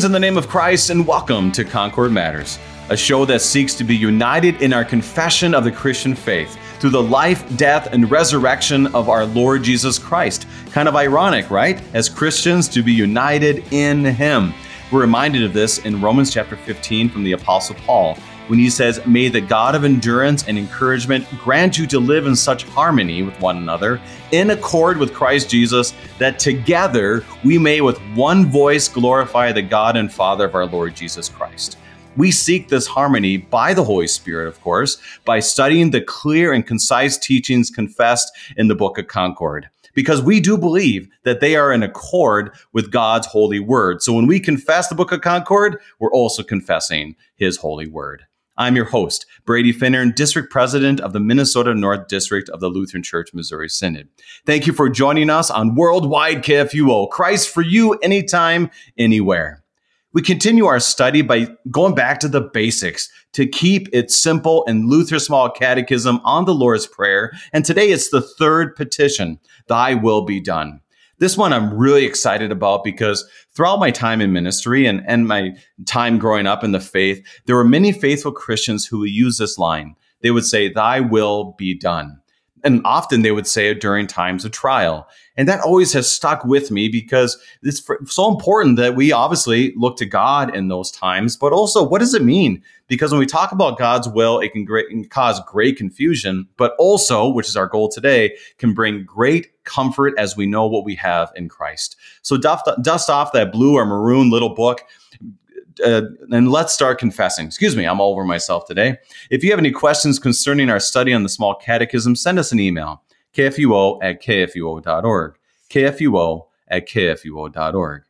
Greetings in the name of Christ and welcome to Concord Matters, a show that seeks to be united in our confession of the Christian faith through the life, death, and resurrection of our Lord Jesus Christ. Kind of ironic, right? As Christians, to be united in Him. We're reminded of this in Romans chapter 15 from the Apostle Paul when he says, May the God of endurance and encouragement grant you to live in such harmony with one another, in accord with Christ Jesus, that together we may with one voice glorify the God and Father of our Lord Jesus Christ. We seek this harmony by the Holy Spirit, of course, by studying the clear and concise teachings confessed in the Book of Concord because we do believe that they are in accord with God's holy word. So when we confess the book of Concord, we're also confessing his holy word. I'm your host, Brady Finnern, District President of the Minnesota North District of the Lutheran Church Missouri Synod. Thank you for joining us on Worldwide KFUO. Christ for you, anytime, anywhere. We continue our study by going back to the basics to keep it simple in Luther Small Catechism on the Lord's Prayer. And today it's the third petition, Thy will be done. This one I'm really excited about because throughout my time in ministry and, and my time growing up in the faith, there were many faithful Christians who would use this line. They would say, Thy will be done. And often they would say it during times of trial. And that always has stuck with me because it's so important that we obviously look to God in those times. But also, what does it mean? Because when we talk about God's will, it can, great, can cause great confusion, but also, which is our goal today, can bring great comfort as we know what we have in Christ. So dust, dust off that blue or maroon little book. Uh, and let's start confessing. Excuse me, I'm all over myself today. If you have any questions concerning our study on the small catechism, send us an email kfuo at kfuo.org. kfuo at kfuo.org.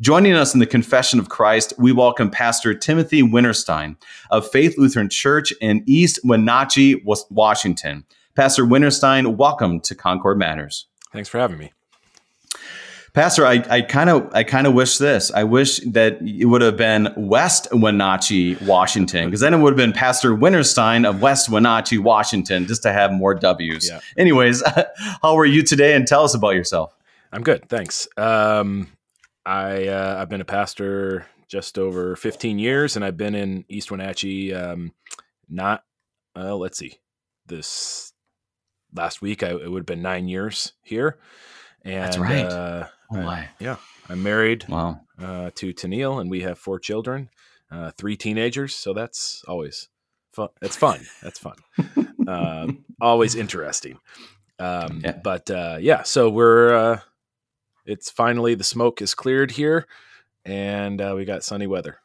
Joining us in the Confession of Christ, we welcome Pastor Timothy Winterstein of Faith Lutheran Church in East Wenatchee, Washington. Pastor Winterstein, welcome to Concord Matters. Thanks for having me. Pastor, I kind of I kind of wish this. I wish that it would have been West Wenatchee, Washington, because then it would have been Pastor Winterstein of West Wenatchee, Washington, just to have more W's. Yeah. Anyways, how are you today? And tell us about yourself. I'm good, thanks. Um, I uh, I've been a pastor just over 15 years, and I've been in East Wenatchee. Um, not uh, let's see, this last week I, it would have been nine years here. And, That's right. Uh, oh my. yeah, I'm married. Wow. Uh, to Tennille, and we have four children, uh, three teenagers. So that's always fun. It's fun. That's fun. Um, always interesting. Um, yeah. But uh, yeah, so we're. Uh, it's finally the smoke is cleared here, and uh, we got sunny weather.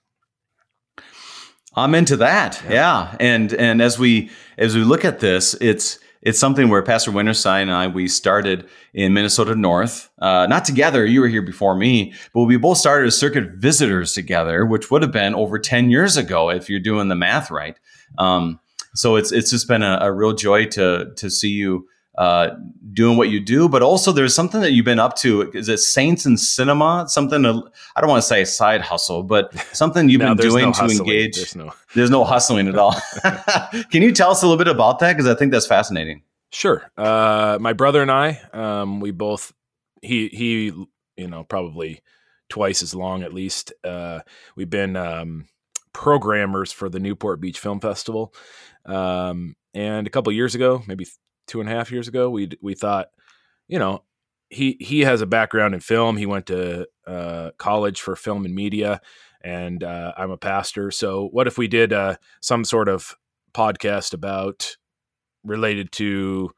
I'm into that. Yeah. yeah. And and as we as we look at this, it's it's something where Pastor Winterstein and I we started in Minnesota North, uh, not together. You were here before me, but we both started as circuit visitors together, which would have been over ten years ago if you're doing the math right. Um, so it's it's just been a, a, real joy to to see you uh, doing what you do, but also there's something that you've been up to. Is it Saints and Cinema? Something to, I don't want to say a side hustle, but something you've no, been doing no to engage. There's no, there's no hustling at all. Can you tell us a little bit about that? Because I think that's fascinating. Sure. Uh, my brother and I, um, we both he he you know probably twice as long at least. Uh, we've been um, programmers for the Newport Beach Film Festival. Um, and a couple years ago, maybe two and a half years ago, we we thought, you know, he he has a background in film. He went to uh, college for film and media, and uh, I'm a pastor. So what if we did uh, some sort of podcast about related to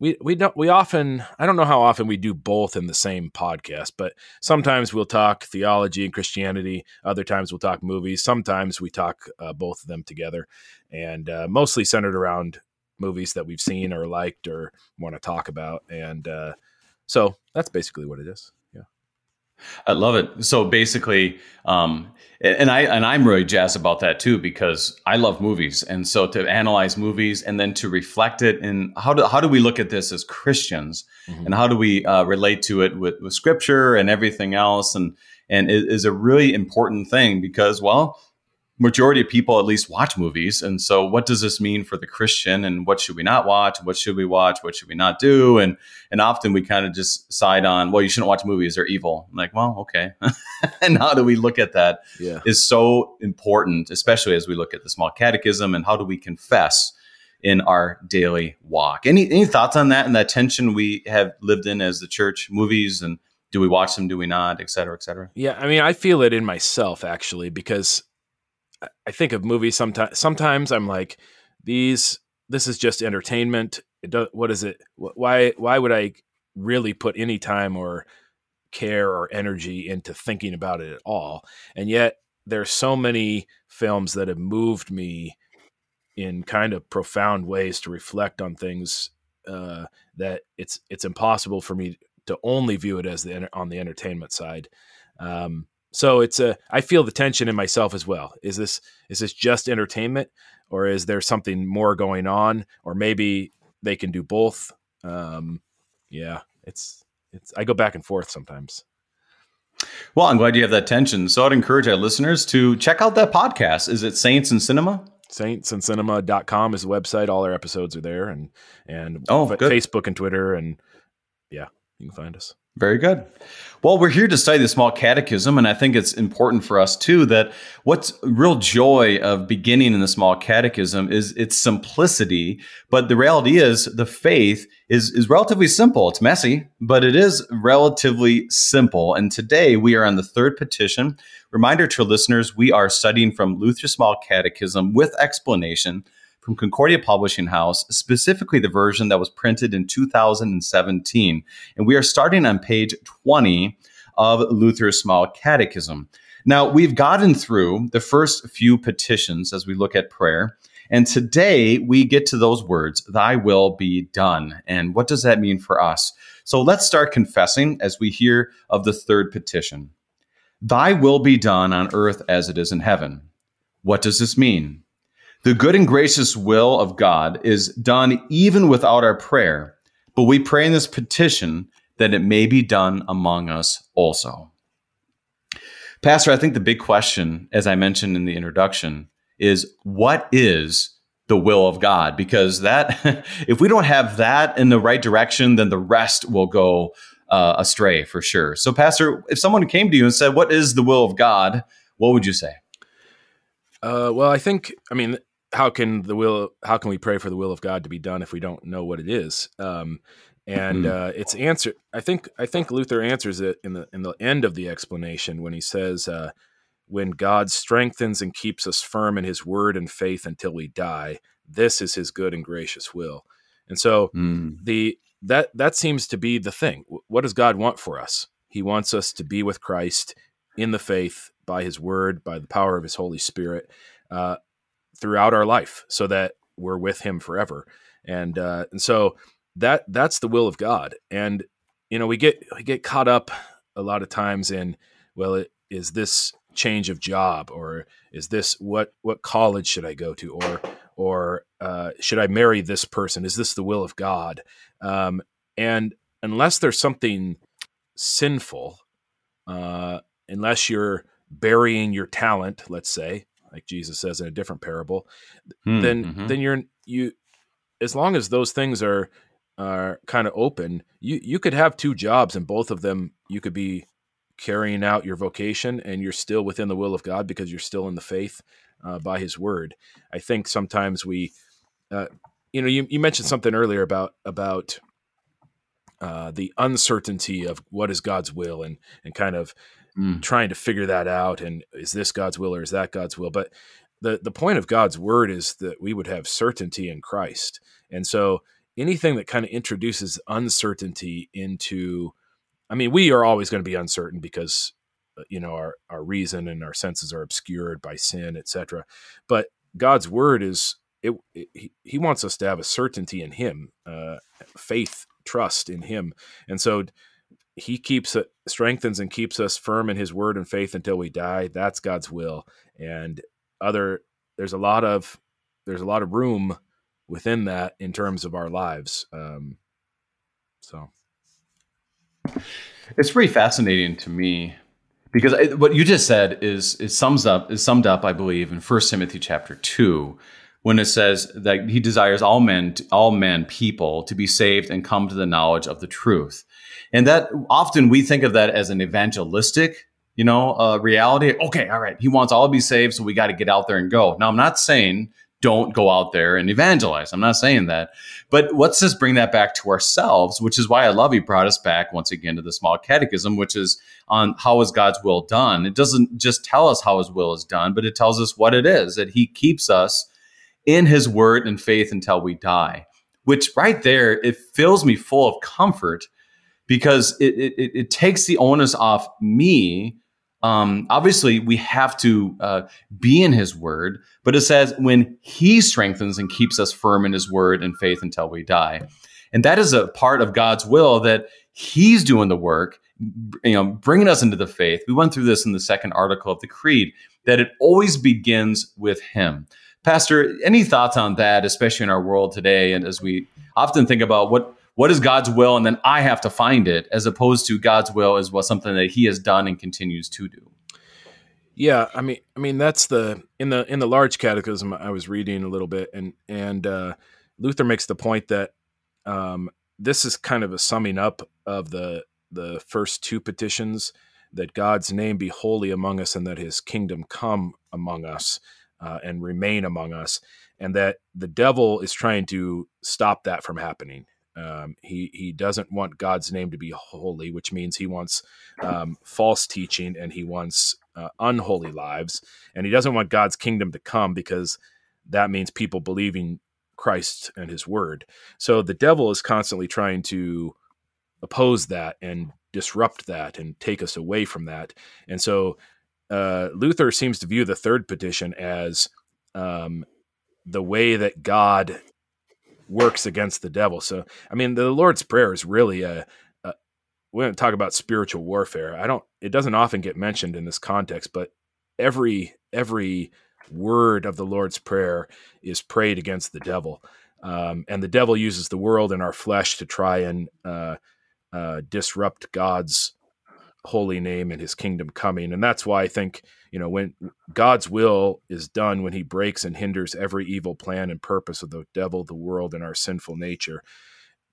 we we don't we often I don't know how often we do both in the same podcast, but sometimes we'll talk theology and Christianity. Other times we'll talk movies. Sometimes we talk uh, both of them together, and uh, mostly centered around movies that we've seen or liked or want to talk about. And uh, so that's basically what it is. Yeah. I love it. So basically, um, and I and I'm really jazzed about that too because I love movies, and so to analyze movies and then to reflect it in how do how do we look at this as Christians, mm-hmm. and how do we uh, relate to it with, with Scripture and everything else, and and it is a really important thing because well, majority of people at least watch movies. And so, what does this mean for the Christian? And what should we not watch? What should we watch? What should we not do? And and often we kind of just side on, well, you shouldn't watch movies; they're evil. I'm like, well, okay. and how do we look at that? Yeah. Is so important, especially as we look at the small catechism and how do we confess in our daily walk. Any any thoughts on that and that tension we have lived in as the church? Movies and do we watch them? Do we not? Et cetera, et cetera. Yeah, I mean, I feel it in myself actually because I think of movies sometimes. Sometimes I'm like, these. This is just entertainment. It does, what is it? Why? Why would I really put any time or care or energy into thinking about it at all? And yet, there's so many films that have moved me in kind of profound ways to reflect on things uh, that it's it's impossible for me to only view it as the on the entertainment side. Um, so it's a I feel the tension in myself as well. Is this is this just entertainment or is there something more going on or maybe they can do both? Um, yeah, it's it's I go back and forth sometimes. Well, I'm glad you have that tension. So I'd encourage our listeners to check out that podcast. Is it Saints and Cinema? saints and Saintsandcinema.com is the website. All our episodes are there and and oh, f- Facebook and Twitter and yeah, you can find us. Very good. Well, we're here to study the small catechism, and I think it's important for us too that what's real joy of beginning in the small catechism is its simplicity. But the reality is, the faith is is relatively simple. It's messy, but it is relatively simple. And today we are on the third petition. Reminder to listeners: we are studying from Luther's Small Catechism with explanation from Concordia Publishing House, specifically the version that was printed in 2017. And we are starting on page 20 of Luther's Small Catechism. Now, we've gotten through the first few petitions as we look at prayer. And today we get to those words, Thy will be done. And what does that mean for us? So let's start confessing as we hear of the third petition Thy will be done on earth as it is in heaven. What does this mean? The good and gracious will of God is done even without our prayer, but we pray in this petition that it may be done among us also. Pastor, I think the big question, as I mentioned in the introduction, is what is the will of God? Because that, if we don't have that in the right direction, then the rest will go uh, astray for sure. So, Pastor, if someone came to you and said, What is the will of God? What would you say? Uh, well, I think, I mean, how can the will how can we pray for the will of God to be done if we don't know what it is? Um, and mm-hmm. uh, it's answer. I think I think Luther answers it in the in the end of the explanation when he says, uh, "When God strengthens and keeps us firm in His word and faith until we die, this is His good and gracious will." And so mm. the that that seems to be the thing. What does God want for us? He wants us to be with Christ in the faith by His word, by the power of His Holy Spirit. Uh, throughout our life so that we're with him forever. And uh, and so that that's the will of God. And you know, we get we get caught up a lot of times in well, it, is this change of job or is this what what college should I go to or or uh, should I marry this person? Is this the will of God? Um, and unless there's something sinful, uh, unless you're burying your talent, let's say, like Jesus says in a different parable, mm, then mm-hmm. then you're you as long as those things are are kind of open, you you could have two jobs and both of them you could be carrying out your vocation and you're still within the will of God because you're still in the faith uh, by His word. I think sometimes we, uh, you know, you, you mentioned something earlier about about uh, the uncertainty of what is God's will and and kind of mm. trying to figure that out and is this God's will or is that God's will? But the the point of God's word is that we would have certainty in Christ. And so anything that kind of introduces uncertainty into I mean, we are always going to be uncertain because uh, you know our our reason and our senses are obscured by sin, etc. But God's word is it, it, he, he wants us to have a certainty in him, uh, faith, trust in him. And so he keeps it strengthens and keeps us firm in his word and faith until we die. That's god's will. And other there's a lot of there's a lot of room within that in terms of our lives um so. It's pretty fascinating to me because what you just said is is sums up is summed up, I believe, in First Timothy chapter two, when it says that he desires all men, all men, people, to be saved and come to the knowledge of the truth, and that often we think of that as an evangelistic, you know, uh, reality. Okay, all right, he wants all to be saved, so we got to get out there and go. Now, I'm not saying don't go out there and evangelize. I'm not saying that. But let's just bring that back to ourselves, which is why I love he brought us back once again to the small catechism, which is on how is God's will done. It doesn't just tell us how his will is done, but it tells us what it is that he keeps us in his word and faith until we die, which right there, it fills me full of comfort because it, it, it takes the onus off me um, obviously, we have to uh, be in His Word, but it says when He strengthens and keeps us firm in His Word and faith until we die, and that is a part of God's will that He's doing the work, you know, bringing us into the faith. We went through this in the second article of the Creed that it always begins with Him. Pastor, any thoughts on that, especially in our world today, and as we often think about what what is God's will, and then I have to find it, as opposed to God's will is what something that He has done and continues to do. Yeah, I mean, I mean that's the in the in the large catechism I was reading a little bit, and and uh, Luther makes the point that um, this is kind of a summing up of the the first two petitions that God's name be holy among us, and that His kingdom come among us uh, and remain among us, and that the devil is trying to stop that from happening. Um, he he doesn't want God's name to be holy, which means he wants um, false teaching and he wants uh, unholy lives, and he doesn't want God's kingdom to come because that means people believing Christ and His Word. So the devil is constantly trying to oppose that and disrupt that and take us away from that. And so uh, Luther seems to view the third petition as um, the way that God works against the devil. So, I mean, the Lord's Prayer is really a, a we don't talk about spiritual warfare. I don't. It doesn't often get mentioned in this context, but every every word of the Lord's Prayer is prayed against the devil, um, and the devil uses the world and our flesh to try and uh, uh, disrupt God's holy name and His kingdom coming. And that's why I think you know when god's will is done when he breaks and hinders every evil plan and purpose of the devil the world and our sinful nature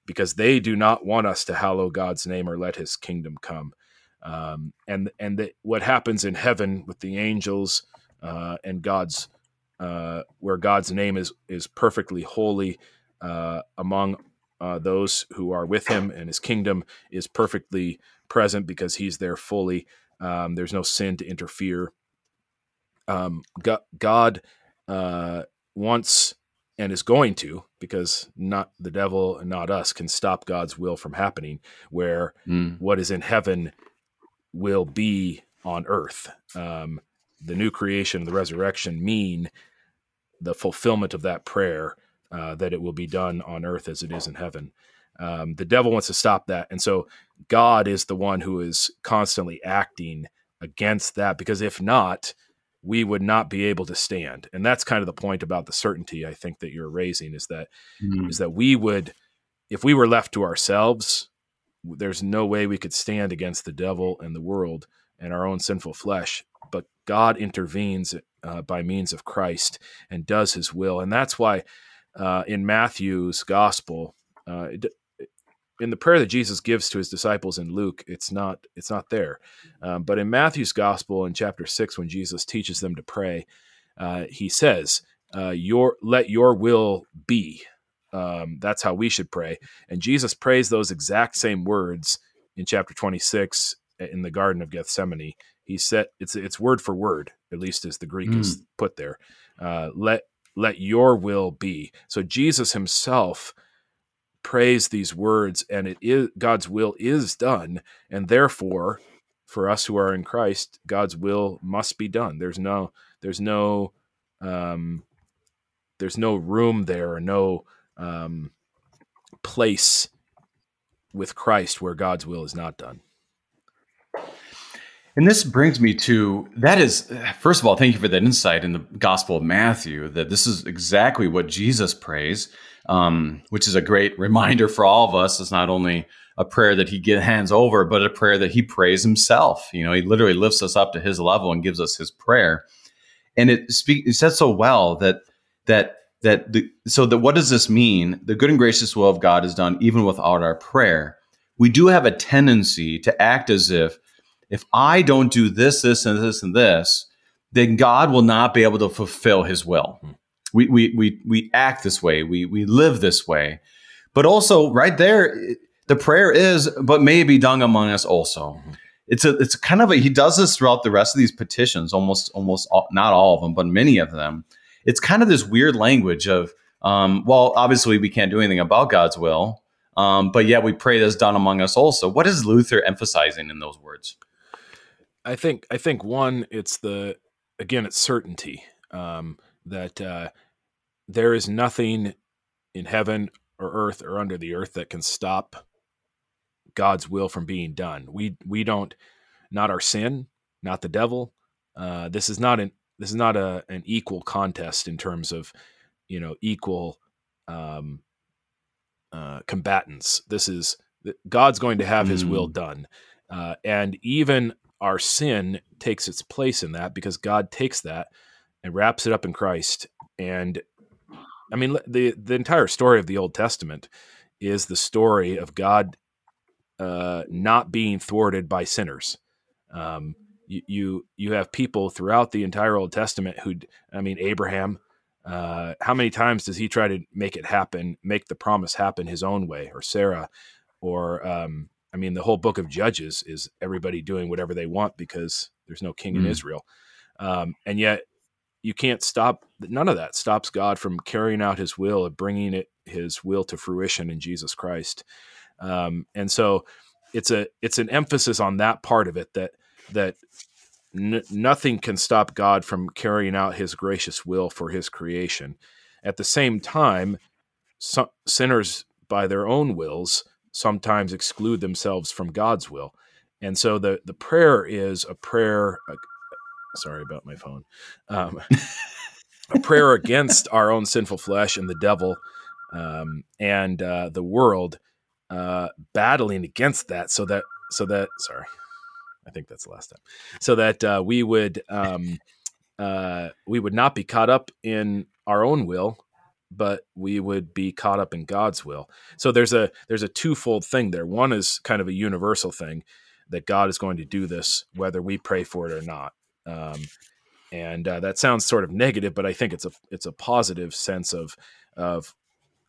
because they do not want us to hallow god's name or let his kingdom come um, and and the, what happens in heaven with the angels uh, and god's uh, where god's name is is perfectly holy uh, among uh, those who are with him and his kingdom is perfectly present because he's there fully um, there's no sin to interfere um, God uh, wants and is going to, because not the devil and not us can stop God's will from happening, where mm. what is in heaven will be on earth. Um, the new creation, the resurrection mean the fulfillment of that prayer uh, that it will be done on earth as it is in heaven. Um, the devil wants to stop that. And so God is the one who is constantly acting against that, because if not, we would not be able to stand. And that's kind of the point about the certainty I think that you're raising is that mm-hmm. is that we would if we were left to ourselves, there's no way we could stand against the devil and the world and our own sinful flesh. But God intervenes uh, by means of Christ and does His will, and that's why uh, in Matthew's gospel, uh, in the prayer that Jesus gives to his disciples in Luke, it's not it's not there. Um, but in Matthew's gospel in chapter six, when Jesus teaches them to pray, uh, he says, uh, "Your let your will be." Um, that's how we should pray. And Jesus prays those exact same words in chapter twenty six in the Garden of Gethsemane. He said it's it's word for word, at least as the Greek mm. is put there. Uh, let let your will be. So Jesus himself prays these words and it is God's will is done and therefore for us who are in Christ God's will must be done. There's no there's no um there's no room there or no um place with Christ where God's will is not done And this brings me to that is, first of all, thank you for that insight in the Gospel of Matthew that this is exactly what Jesus prays, um, which is a great reminder for all of us. It's not only a prayer that he get, hands over, but a prayer that he prays himself. You know, he literally lifts us up to his level and gives us his prayer. And it, it says so well that that that the, so that what does this mean? The good and gracious will of God is done even without our prayer. We do have a tendency to act as if if I don't do this, this, and this, and this, then God will not be able to fulfill his will. Hmm. We, we, we, we act this way, we, we live this way. But also, right there, the prayer is, but may it be done among us also. Mm-hmm. It's a, it's kind of a, he does this throughout the rest of these petitions, almost, almost all, not all of them, but many of them. It's kind of this weird language of, um, well, obviously we can't do anything about God's will, um, but yet we pray that's done among us also. What is Luther emphasizing in those words? I think I think one, it's the again, it's certainty um, that uh, there is nothing in heaven or earth or under the earth that can stop God's will from being done. We we don't, not our sin, not the devil. Uh, this is not an this is not a an equal contest in terms of, you know, equal um, uh, combatants. This is God's going to have His will mm. done, uh, and even our sin takes its place in that because God takes that and wraps it up in Christ. And I mean, the the entire story of the Old Testament is the story of God uh, not being thwarted by sinners. Um, you, you you have people throughout the entire Old Testament who, I mean, Abraham. Uh, how many times does he try to make it happen, make the promise happen his own way, or Sarah, or um, I mean, the whole book of Judges is everybody doing whatever they want because there's no king mm. in Israel. Um, and yet you can't stop, none of that stops God from carrying out his will of bringing it, his will to fruition in Jesus Christ. Um, and so it's a, it's an emphasis on that part of it that, that n- nothing can stop God from carrying out his gracious will for his creation. At the same time, sinners by their own wills sometimes exclude themselves from God's will. And so the the prayer is a prayer. Uh, sorry about my phone. Um, a prayer against our own sinful flesh and the devil um, and uh, the world, uh, battling against that, so that so that sorry, I think that's the last time, so that uh, we would um, uh, we would not be caught up in our own will, but we would be caught up in God's will. So there's a there's a twofold thing there. One is kind of a universal thing that God is going to do this whether we pray for it or not. Um, and uh, that sounds sort of negative, but I think it's a it's a positive sense of of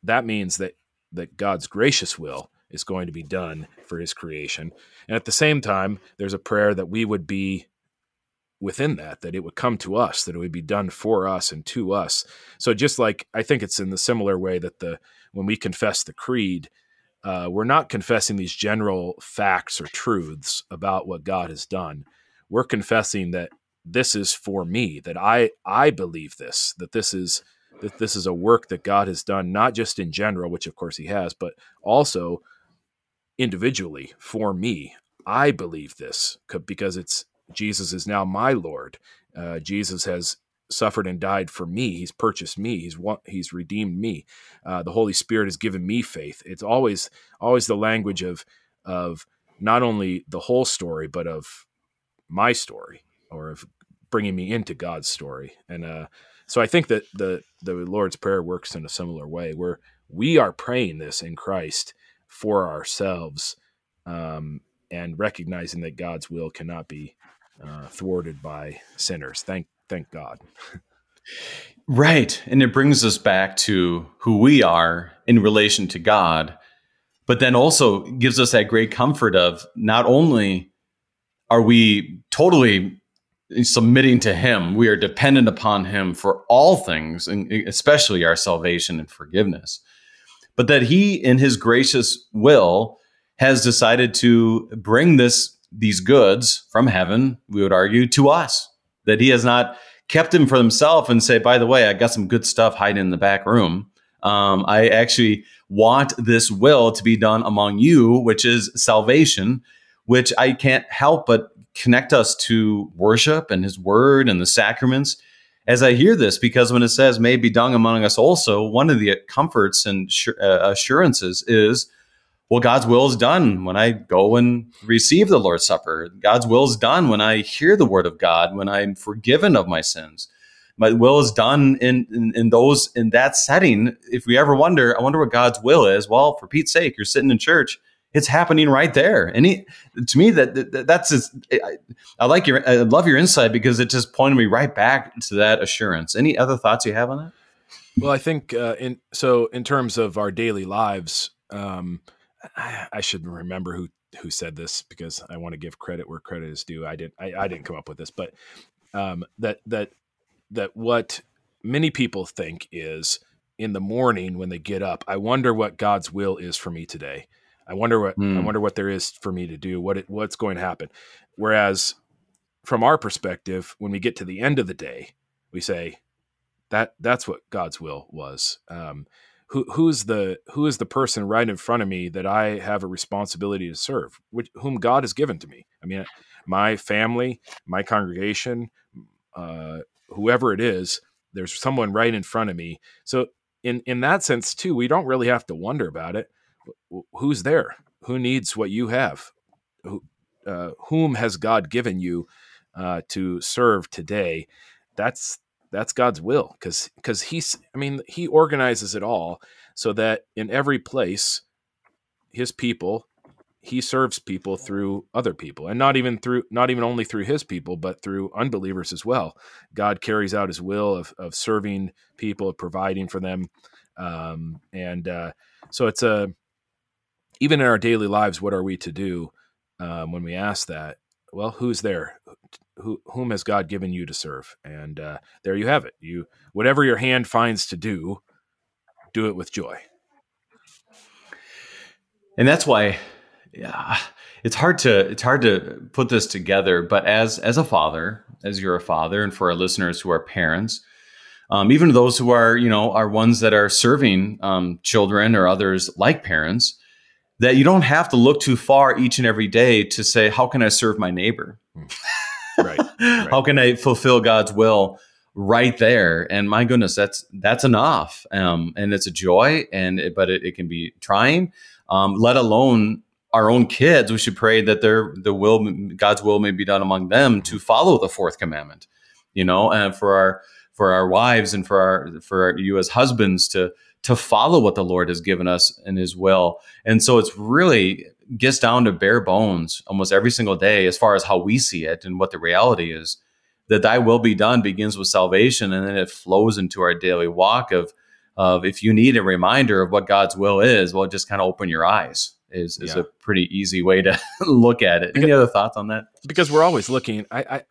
that means that that God's gracious will is going to be done for His creation, and at the same time, there's a prayer that we would be within that, that it would come to us, that it would be done for us and to us. So just like I think it's in the similar way that the when we confess the creed, uh, we're not confessing these general facts or truths about what God has done. We're confessing that this is for me, that I I believe this, that this is that this is a work that God has done, not just in general, which of course He has, but also individually for me. I believe this because it's Jesus is now my Lord. Uh, Jesus has suffered and died for me. He's purchased me. He's he's redeemed me. Uh, the Holy Spirit has given me faith. It's always always the language of of not only the whole story, but of my story or of bringing me into God's story. And uh, so I think that the the Lord's prayer works in a similar way, where we are praying this in Christ for ourselves, um, and recognizing that God's will cannot be uh, thwarted by sinners. Thank thank God. right, and it brings us back to who we are in relation to God, but then also gives us that great comfort of not only are we totally submitting to him we are dependent upon him for all things and especially our salvation and forgiveness but that he in his gracious will has decided to bring this these goods from heaven, we would argue, to us. That he has not kept them for himself and say, by the way, I got some good stuff hiding in the back room. Um, I actually want this will to be done among you, which is salvation, which I can't help but connect us to worship and His Word and the sacraments. As I hear this, because when it says "may be done among us," also one of the comforts and uh, assurances is, well, God's will is done when I go and receive the Lord's Supper. God's will is done when I hear the Word of God, when I'm forgiven of my sins my will is done in, in, in those in that setting. If we ever wonder, I wonder what God's will is. Well, for Pete's sake, you're sitting in church. It's happening right there. And he, to me, that, that that's just, I, I, like your, I love your insight because it just pointed me right back to that assurance. Any other thoughts you have on that? Well, I think uh, in so in terms of our daily lives, um, I, should remember who who said this because I want to give credit where credit is due. I didn't I, I didn't come up with this, but um, that that that what many people think is in the morning when they get up, I wonder what God's will is for me today. I wonder what mm. I hmm. wonder what there is for me to do, what it, what's going to happen. Whereas from our perspective, when we get to the end of the day, we say that that's what God's will was. Um, who, who's the who is the person right in front of me that I have a responsibility to serve, which, whom God has given to me? I mean, my family, my congregation, uh, whoever it is, there's someone right in front of me. So in in that sense too, we don't really have to wonder about it. Who's there? Who needs what you have? Who, uh, whom has God given you uh, to serve today? That's that's God's will because because he's I mean he organizes it all so that in every place his people he serves people through other people and not even through not even only through his people but through unbelievers as well. God carries out his will of, of serving people of providing for them um, and uh, so it's a even in our daily lives what are we to do um, when we ask that? Well who's there Who, whom has god given you to serve and uh, there you have it you whatever your hand finds to do do it with joy and that's why yeah, it's hard to it's hard to put this together. But as as a father, as you're a father, and for our listeners who are parents, um, even those who are you know are ones that are serving um, children or others like parents, that you don't have to look too far each and every day to say, how can I serve my neighbor? Hmm. Right, right. how can I fulfill God's will? right there and my goodness that's that's enough um, and it's a joy and it, but it, it can be trying um, let alone our own kids, we should pray that their the will God's will may be done among them to follow the fourth commandment. You know, and for our for our wives and for our for our, you as husbands to to follow what the Lord has given us in His will. And so it's really gets down to bare bones almost every single day as far as how we see it and what the reality is. That Thy will be done begins with salvation, and then it flows into our daily walk of of if you need a reminder of what God's will is, well, just kind of open your eyes is is yeah. a pretty easy way to look at it. Any other thoughts on that? Because we're always looking. I, I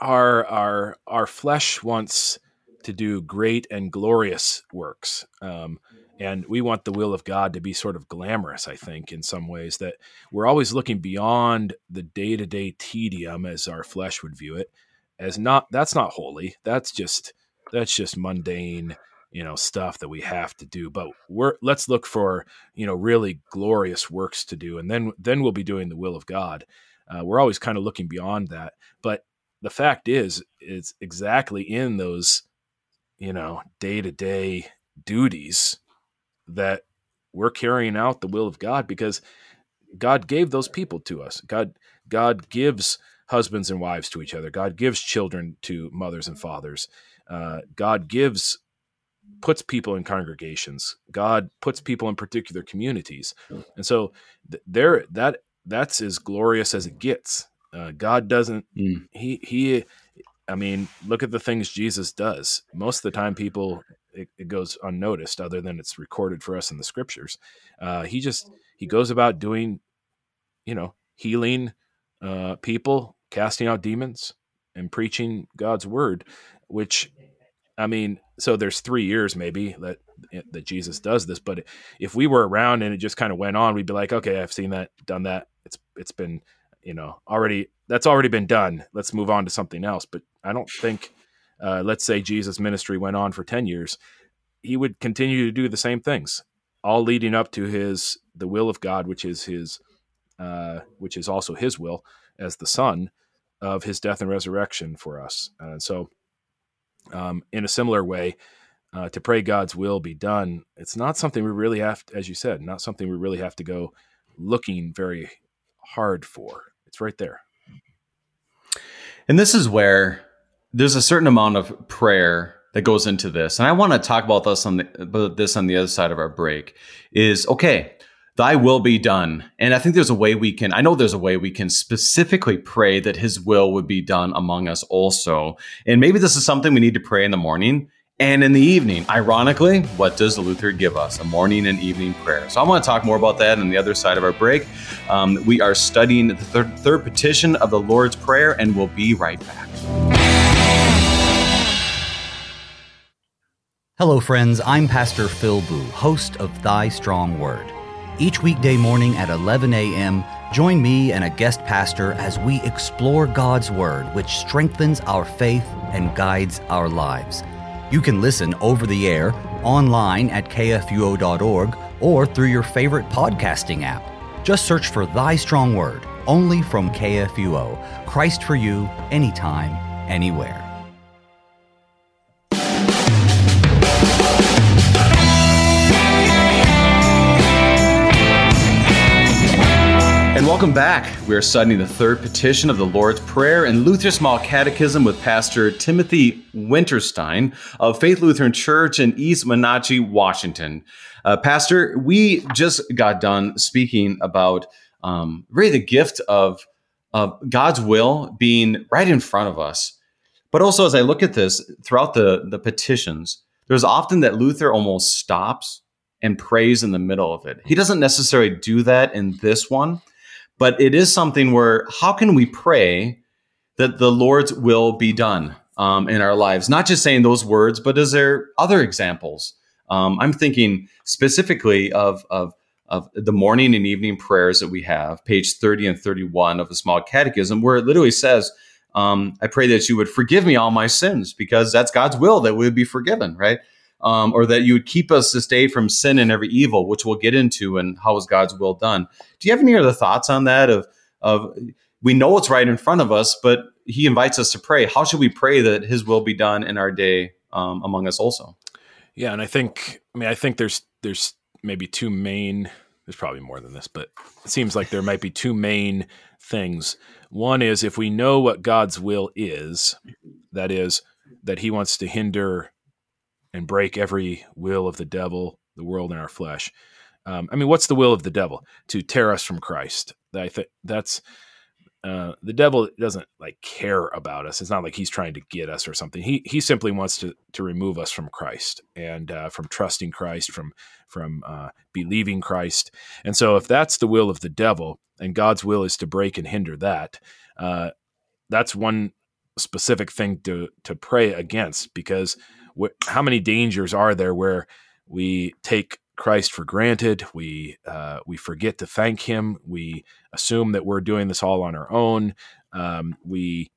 our our our flesh wants to do great and glorious works. Um, and we want the will of God to be sort of glamorous, I think, in some ways, that we're always looking beyond the day to day tedium as our flesh would view it as not, that's not holy. That's just, that's just mundane you know stuff that we have to do but we're let's look for you know really glorious works to do and then then we'll be doing the will of god uh, we're always kind of looking beyond that but the fact is it's exactly in those you know day-to-day duties that we're carrying out the will of god because god gave those people to us god god gives husbands and wives to each other god gives children to mothers and fathers uh, god gives puts people in congregations. God puts people in particular communities, and so th- there that that's as glorious as it gets. Uh, God doesn't. Mm. He he. I mean, look at the things Jesus does. Most of the time, people it, it goes unnoticed, other than it's recorded for us in the scriptures. Uh, he just he goes about doing, you know, healing uh, people, casting out demons, and preaching God's word, which I mean, so there's three years maybe that that Jesus does this, but if we were around and it just kind of went on, we'd be like, okay, I've seen that, done that. It's it's been, you know, already that's already been done. Let's move on to something else. But I don't think, uh, let's say Jesus' ministry went on for ten years, he would continue to do the same things, all leading up to his the will of God, which is his uh, which is also His will as the Son of His death and resurrection for us. And so, um, in a similar way, uh, to pray God's will be done, it's not something we really have, to, as you said, not something we really have to go looking very hard for. It's right there. And this is where there's a certain amount of prayer that goes into this. And I want to talk about this on the this on the other side of our break is okay, thy will be done. And I think there's a way we can I know there's a way we can specifically pray that his will would be done among us also. And maybe this is something we need to pray in the morning and in the evening. Ironically, what does Luther give us? A morning and evening prayer. So I want to talk more about that on the other side of our break. Um, we are studying the third, third petition of the Lord's Prayer, and we'll be right back. Hello, friends. I'm Pastor Phil Booe, host of Thy Strong Word. Each weekday morning at 11 a.m., join me and a guest pastor as we explore God's Word, which strengthens our faith and guides our lives. You can listen over the air, online at kfuo.org, or through your favorite podcasting app. Just search for Thy Strong Word, only from KFUO. Christ for you, anytime, anywhere. Welcome back. We are studying the third petition of the Lord's Prayer in Luther Small Catechism with Pastor Timothy Winterstein of Faith Lutheran Church in East Wenatchee, Washington. Uh, Pastor, we just got done speaking about um, really the gift of, of God's will being right in front of us. But also, as I look at this throughout the, the petitions, there's often that Luther almost stops and prays in the middle of it. He doesn't necessarily do that in this one but it is something where how can we pray that the Lord's will be done um, in our lives? Not just saying those words, but is there other examples? Um, I'm thinking specifically of, of of the morning and evening prayers that we have, page 30 and 31 of the Small Catechism, where it literally says, um, I pray that you would forgive me all my sins because that's God's will that we would be forgiven, right? Um, or that you would keep us this day from sin and every evil, which we'll get into and how is God's will done. Do you have any other thoughts on that? Of of we know it's right in front of us, but He invites us to pray. How should we pray that His will be done in our day um, among us also? Yeah, and I think I mean I think there's there's maybe two main. There's probably more than this, but it seems like there might be two main things. One is if we know what God's will is, that is, that He wants to hinder and break every will of the devil, the world, and our flesh. Um, I mean, what's the will of the devil? To tear us from Christ. I think that's uh, the devil doesn't like care about us. It's not like he's trying to get us or something. He he simply wants to to remove us from Christ and uh, from trusting Christ, from from uh, believing Christ. And so, if that's the will of the devil, and God's will is to break and hinder that, uh, that's one specific thing to to pray against because wh- how many dangers are there where we take Christ for granted, we uh, we forget to thank Him, we assume that we're doing this all on our own, um, we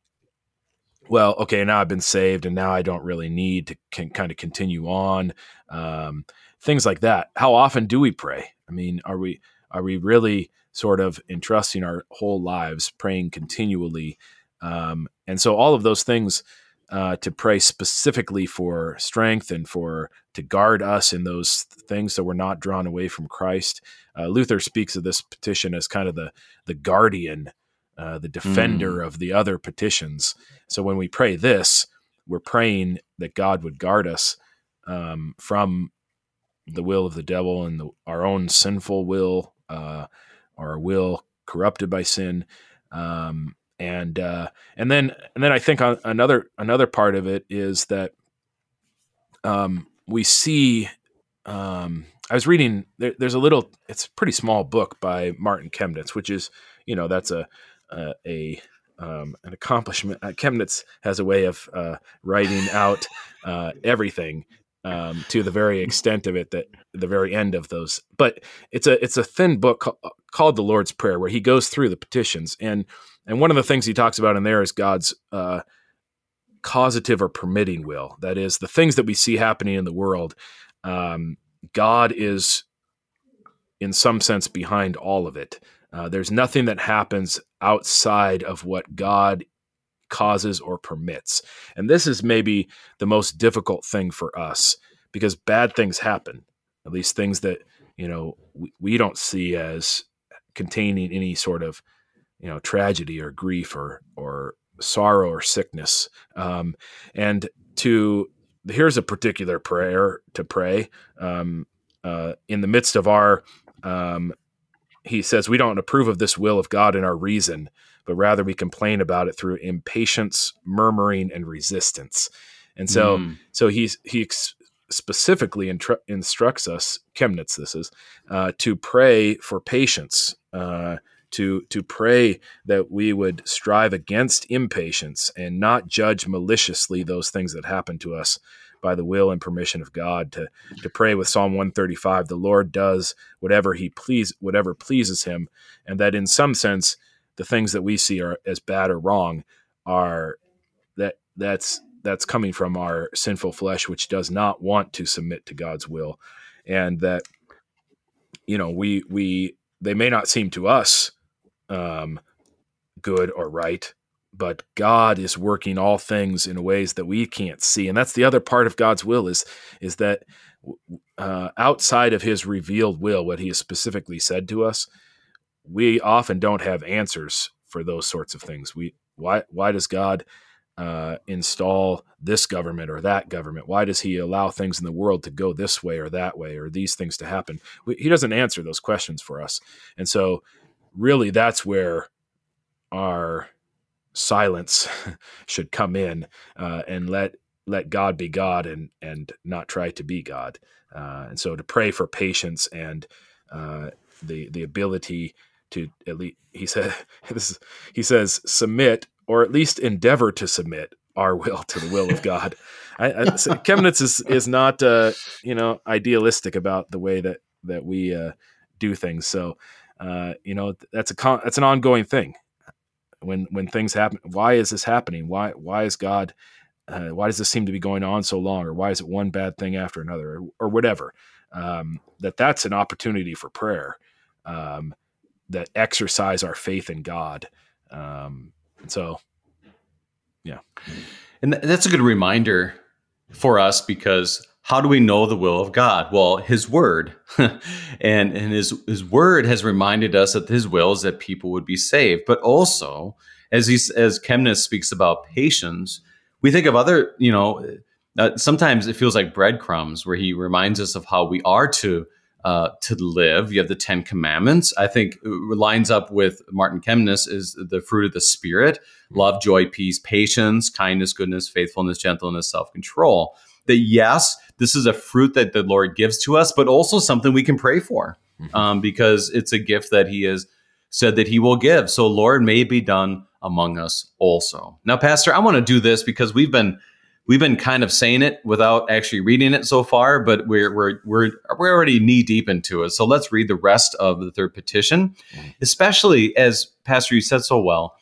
well, okay, now I've been saved, and now I don't really need to can kind of continue on. Um, things like that. How often do we pray? I mean, are we are we really sort of entrusting our whole lives, praying continually? Um, and so all of those things uh, to pray specifically for strength and for to guard us in those things so we're not drawn away from Christ. Uh, Luther speaks of this petition as kind of the the guardian, uh, the defender mm. of the other petitions. So when we pray this, we're praying that God would guard us um, from the will of the devil and the, our own sinful will, uh, our will corrupted by sin. Um, and uh, and then and then I think another another part of it is that um, we see. Um, I was reading. There, there's a little. It's a pretty small book by Martin Chemnitz, which is you know that's a a, a um, an accomplishment. Uh, Chemnitz has a way of uh, writing out uh, everything um, to the very extent of it that the very end of those. But it's a it's a thin book called the Lord's Prayer where he goes through the petitions and and one of the things he talks about in there is God's uh, causative or permitting will. That is, the things that we see happening in the world, um, God is in some sense, behind all of it. Uh, there's nothing that happens outside of what God causes or permits. And this is maybe the most difficult thing for us because bad things happen, at least things that, you know, we, we don't see as containing any sort of, you know, tragedy or grief or, or sorrow or sickness. Um, and to, here's a particular prayer to pray um, uh, in the midst of our, um, he says, we don't approve of this will of God in our reason, but rather we complain about it through impatience, murmuring, and resistance. And so, mm. so he's he ex- specifically intru- instructs us, Chemnitz, this is, uh, to pray for patience, uh, to to pray that we would strive against impatience and not judge maliciously those things that happen to us by the will and permission of God to to pray with Psalm 135 the Lord does whatever he please whatever pleases him and that in some sense the things that we see are as bad or wrong are that that's that's coming from our sinful flesh which does not want to submit to God's will. And that you know we we they may not seem to us um, good or right but God is working all things in ways that we can't see and that's the other part of God's will is is that uh, outside of his revealed will what he has specifically said to us we often don't have answers for those sorts of things. We why why does God uh, install this government or that government? Why does He allow things in the world to go this way or that way or these things to happen? We, he doesn't answer those questions for us, and so really that's where our silence should come in uh, and let let God be God and and not try to be God. Uh, and so to pray for patience and uh, the the ability to at least he said this he says submit or at least endeavor to submit our will to the will of God. I, I, so Chemnitz is is not uh, you know idealistic about the way that that we uh, do things. So uh, you know that's a con- that's an ongoing thing. When when things happen, why is this happening? Why why is God? Uh, why does this seem to be going on so long, or why is it one bad thing after another, or, or whatever? Um, that that's an opportunity for prayer. Um, that exercise our faith in God. Um, so, yeah, and that's a good reminder for us because how do we know the will of God? Well, His Word, and and His His Word has reminded us that His will is that people would be saved, but also as he as Chemnitz speaks about patience, we think of other you know. Uh, sometimes it feels like breadcrumbs where he reminds us of how we are to uh, to live. You have the Ten Commandments. I think lines up with Martin Chemnitz is the fruit of the Spirit: love, joy, peace, patience, kindness, goodness, faithfulness, gentleness, self control. That yes, this is a fruit that the Lord gives to us, but also something we can pray for mm-hmm. um, because it's a gift that He has said that He will give. So, Lord, may it be done among us also. Now, Pastor, I want to do this because we've been we've been kind of saying it without actually reading it so far, but we're we're we're we're already knee deep into it. So let's read the rest of the third petition, mm-hmm. especially as Pastor you said so well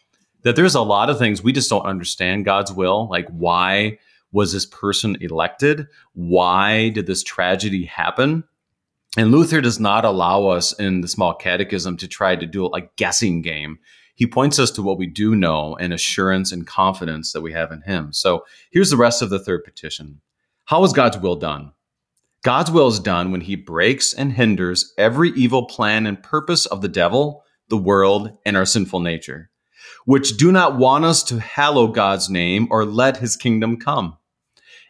that there's a lot of things we just don't understand God's will, like why was this person elected? Why did this tragedy happen? And Luther does not allow us in the small catechism to try to do a guessing game he points us to what we do know and assurance and confidence that we have in him. So here's the rest of the third petition How is God's will done? God's will is done when he breaks and hinders every evil plan and purpose of the devil, the world, and our sinful nature, which do not want us to hallow God's name or let his kingdom come.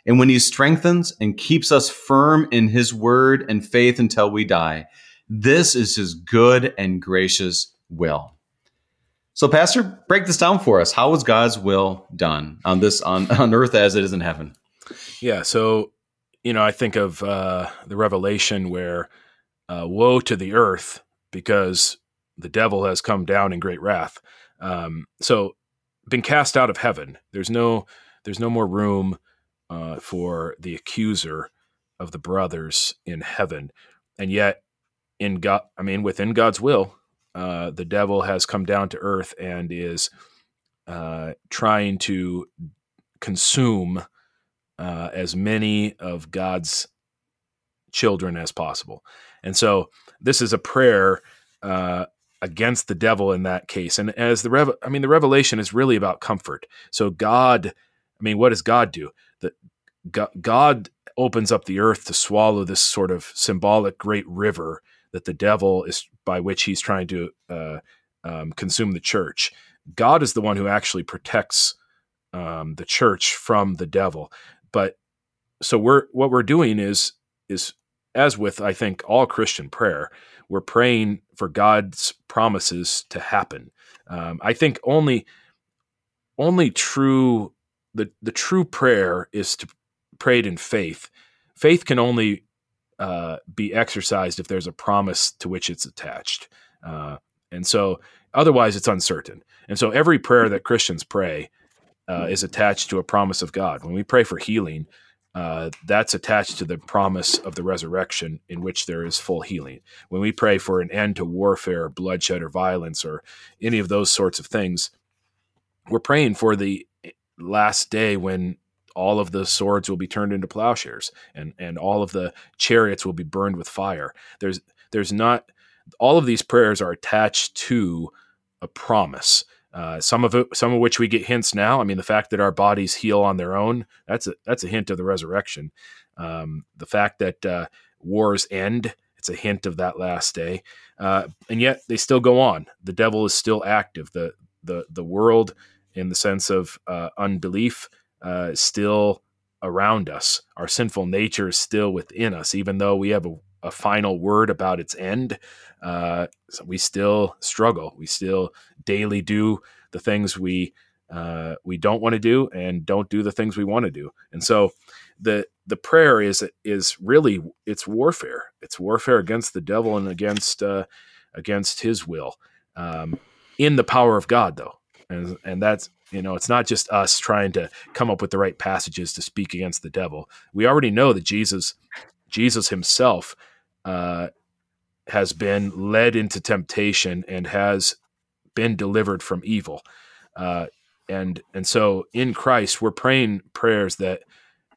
And when he strengthens and keeps us firm in his word and faith until we die, this is his good and gracious will. So, Pastor, break this down for us. How was God's will done on this on, on earth as it is in heaven? Yeah. So, you know, I think of uh, the revelation where uh, woe to the earth because the devil has come down in great wrath. Um, so, been cast out of heaven. There's no there's no more room uh, for the accuser of the brothers in heaven, and yet in God, I mean, within God's will, uh, the devil has come down to earth and is uh, trying to consume uh, as many of God's children as possible. And so this is a prayer uh, against the devil in that case. And as the rev, I mean, the revelation is really about comfort. So God, I mean, what does God do? That God opens up the earth to swallow this sort of symbolic great river that the devil is by which he's trying to uh, um, consume the church. God is the one who actually protects um, the church from the devil. But so we're what we're doing is is as with I think all Christian prayer, we're praying for God's promises to happen. Um, I think only only true the the true prayer is to prayed in faith. Faith can only uh, be exercised if there's a promise to which it's attached, uh, and so otherwise it's uncertain. And so every prayer that Christians pray uh, is attached to a promise of God. When we pray for healing, uh, that's attached to the promise of the resurrection in which there is full healing. When we pray for an end to warfare, bloodshed, or violence, or any of those sorts of things, we're praying for the last day when all of the swords will be turned into plowshares and, and all of the chariots will be burned with fire. There's there's not all of these prayers are attached to a promise. Uh, some of it, some of which we get hints now. I mean, the fact that our bodies heal on their own, that's a, hint of the resurrection. Um, the fact that uh, wars end, it's a hint of that last day. Uh, and yet they still go on. The devil is still active. The, the, the world in the sense of uh, unbelief uh, still around us. Our sinful nature is still within us, even though we have a, a final word about its end. Uh, so we still struggle. We still daily do the things we uh, we don't want to do, and don't do the things we want to do. And so the the prayer is is really it's warfare. It's warfare against the devil and against uh, against his will. Um, in the power of God, though, and and that's you know, it's not just us trying to come up with the right passages to speak against the devil. We already know that Jesus, Jesus himself, uh, has been led into temptation and has been delivered from evil. Uh, and and so in Christ, we're praying prayers that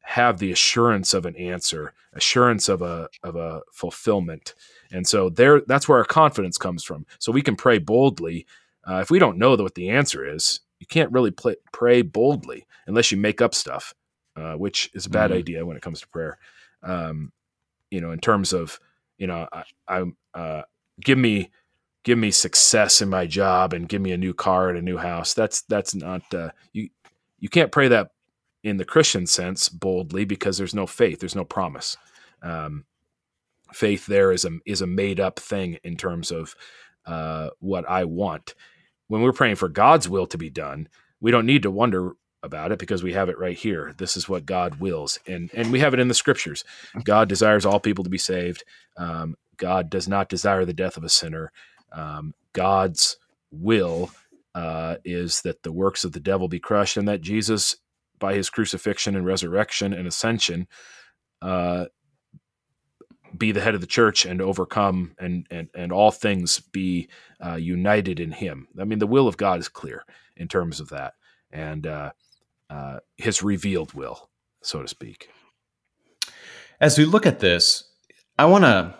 have the assurance of an answer, assurance of a of a fulfillment. And so there, that's where our confidence comes from. So we can pray boldly. Uh, if we don't know what the answer is, you can't really play, pray boldly unless you make up stuff, uh, which is a bad mm-hmm. idea when it comes to prayer. Um, you know, in terms of you know, I, I uh, give me give me success in my job and give me a new car and a new house. That's that's not uh, you. You can't pray that in the Christian sense boldly because there's no faith, there's no promise. Um, faith there is a is a made up thing in terms of uh, what I want when we're praying for God's will to be done, we don't need to wonder about it because we have it right here. This is what God wills, and and we have it in the scriptures. God desires all people to be saved. Um, God does not desire the death of a sinner. Um, God's will uh, is that the works of the devil be crushed, and that Jesus, by his crucifixion and resurrection and ascension, uh, be the head of the church and overcome and and and all things be uh, united in him. I mean the will of god is clear in terms of that and uh, uh, his revealed will so to speak. As we look at this i want to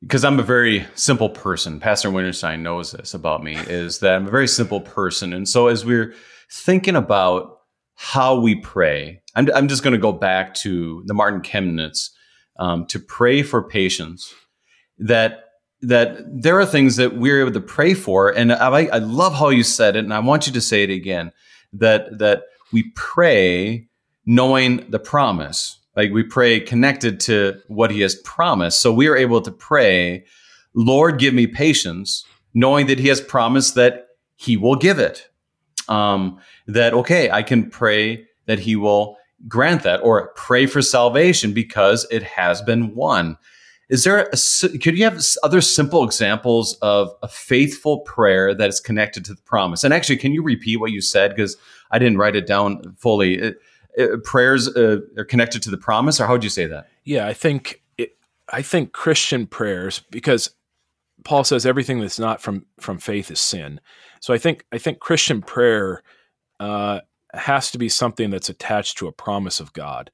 because i'm a very simple person pastor winterstein knows this about me is that i'm a very simple person and so as we're thinking about how we pray i'm, I'm just going to go back to the martin chemnitz um, to pray for patience. That that there are things that we're able to pray for, and I, I love how you said it, and I want you to say it again. That that we pray knowing the promise, like we pray connected to what He has promised. So we are able to pray, Lord, give me patience, knowing that He has promised that He will give it. Um, that okay, I can pray that He will grant that or pray for salvation because it has been won. Is there a, could you have other simple examples of a faithful prayer that is connected to the promise? And actually, can you repeat what you said because I didn't write it down fully? It, it, prayers uh, are connected to the promise, or how would you say that? Yeah, I think it, I think Christian prayers because Paul says everything that's not from from faith is sin. So I think I think Christian prayer uh, has to be something that's attached to a promise of God.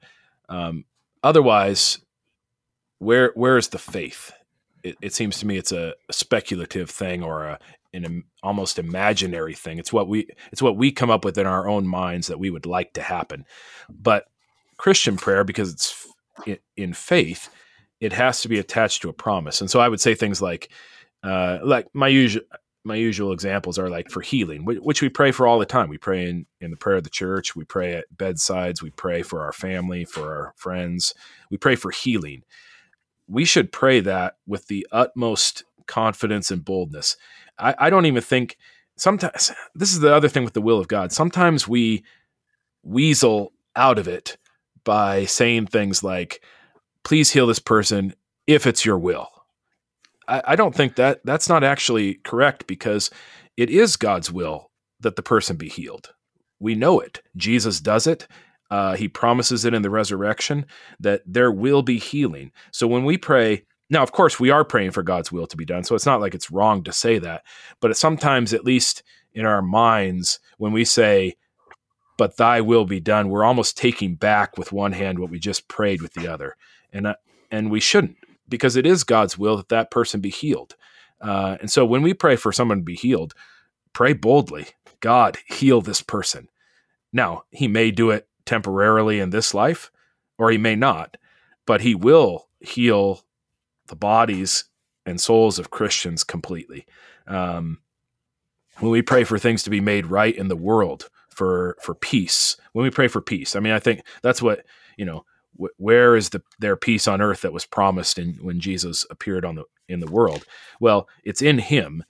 Um, otherwise, where where is the faith? it, it seems to me it's a, a speculative thing or a an almost imaginary thing. It's what we it's what we come up with in our own minds that we would like to happen. But Christian prayer, because it's in faith, it has to be attached to a promise. And so I would say things like, uh, like my usual my usual examples are like for healing, which we pray for all the time. We pray in, in the prayer of the church. We pray at bedsides. We pray for our family, for our friends. We pray for healing. We should pray that with the utmost confidence and boldness. I, I don't even think sometimes this is the other thing with the will of God. Sometimes we weasel out of it by saying things like, please heal this person if it's your will I, I don't think that that's not actually correct because it is God's will that the person be healed. We know it. Jesus does it. Uh, he promises it in the resurrection that there will be healing. So when we pray, now, of course, we are praying for God's will to be done. So it's not like it's wrong to say that. But sometimes, at least in our minds, when we say, but thy will be done, we're almost taking back with one hand what we just prayed with the other. And, uh, and we shouldn't because it is God's will that that person be healed. Uh, and so when we pray for someone to be healed, pray boldly God, heal this person. Now, he may do it temporarily in this life, or he may not, but he will heal the bodies and souls of Christians completely. Um, when we pray for things to be made right in the world, for for peace, when we pray for peace, I mean, I think that's what you know where is the their peace on earth that was promised in, when Jesus appeared on the in the world? Well, it's in Him.